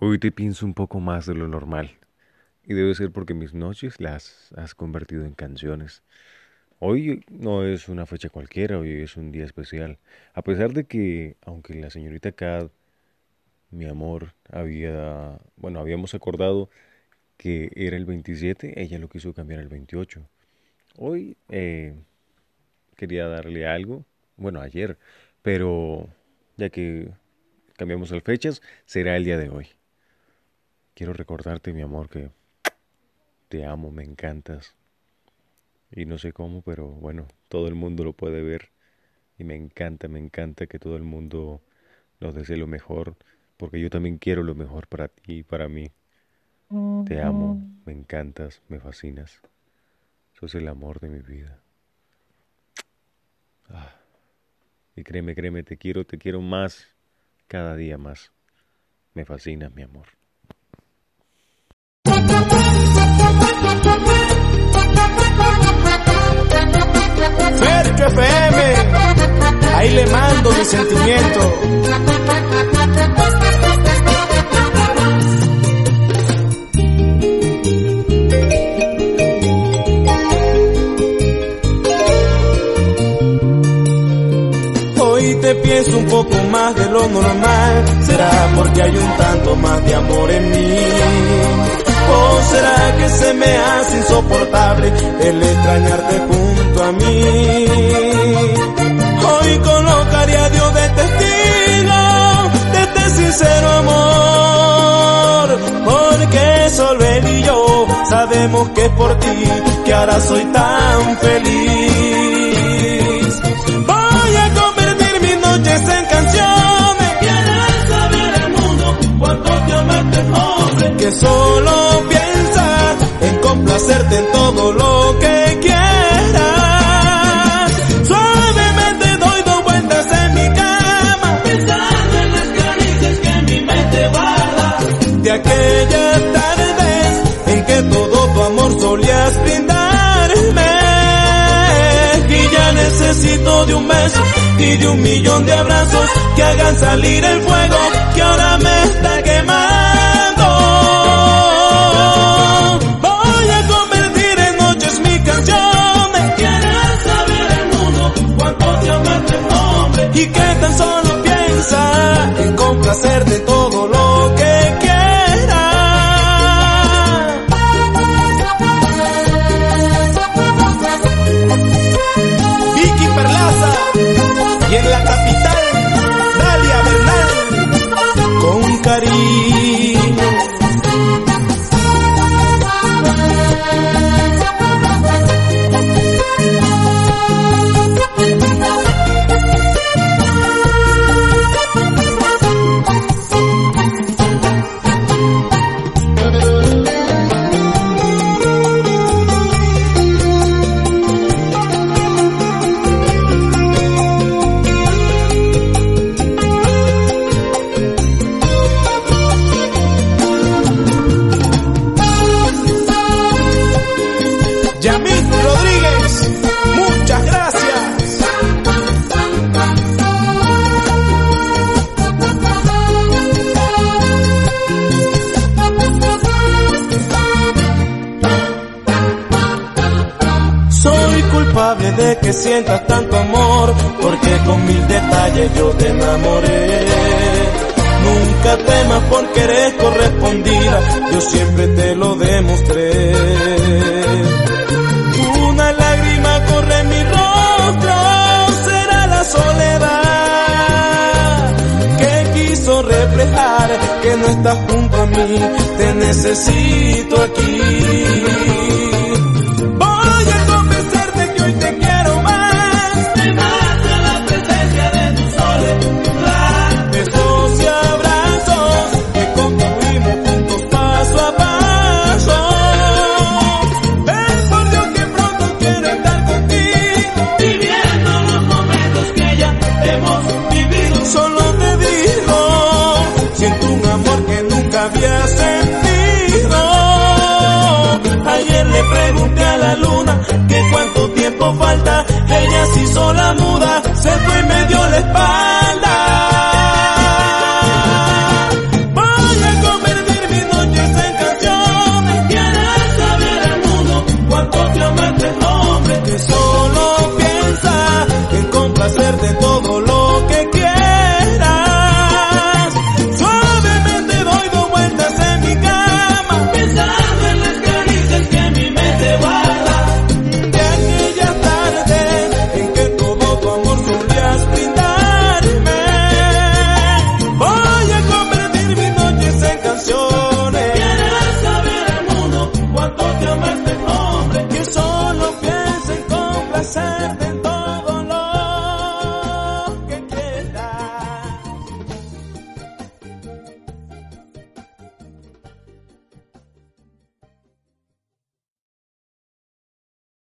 Hoy te pienso un poco más de lo normal. Y debe ser porque mis noches las has convertido en canciones. Hoy no es una fecha cualquiera, hoy es un día especial. A pesar de que, aunque la señorita Cad, mi amor, había, bueno, habíamos acordado que era el 27, ella lo quiso cambiar al 28. Hoy eh, quería darle algo, bueno, ayer, pero ya que cambiamos las fechas, será el día de hoy. Quiero recordarte, mi amor, que te amo, me encantas. Y no sé cómo, pero bueno, todo el mundo lo puede ver. Y me encanta, me encanta que todo el mundo nos desee lo mejor, porque yo también quiero lo mejor para ti y para mí. Te amo, me encantas, me fascinas. Sos el amor de mi vida. Ah. Y créeme, créeme, te quiero, te quiero más, cada día más. Me fascinas, mi amor. Fercho FM, ahí le mando mi sentimiento. Te pienso un poco más de lo normal, será porque hay un tanto más de amor en mí. ¿O será que se me hace insoportable el extrañarte junto a mí? Hoy colocaría a Dios de testigo de este sincero amor, porque solo él y yo sabemos que es por ti que ahora soy tan feliz. Necesito de un beso y de un millón de abrazos que hagan salir el fuego que ahora me está quemando. Culpable de que sientas tanto amor, porque con mil detalles yo te enamoré. Nunca temas porque eres correspondida, yo siempre te lo demostré. Una lágrima corre en mi rostro, será la soledad que quiso reflejar que no estás junto a mí, te necesito aquí. Pregunté a la luna que cuánto tiempo falta. Ella se hizo la muda, se fue y me dio la espalda.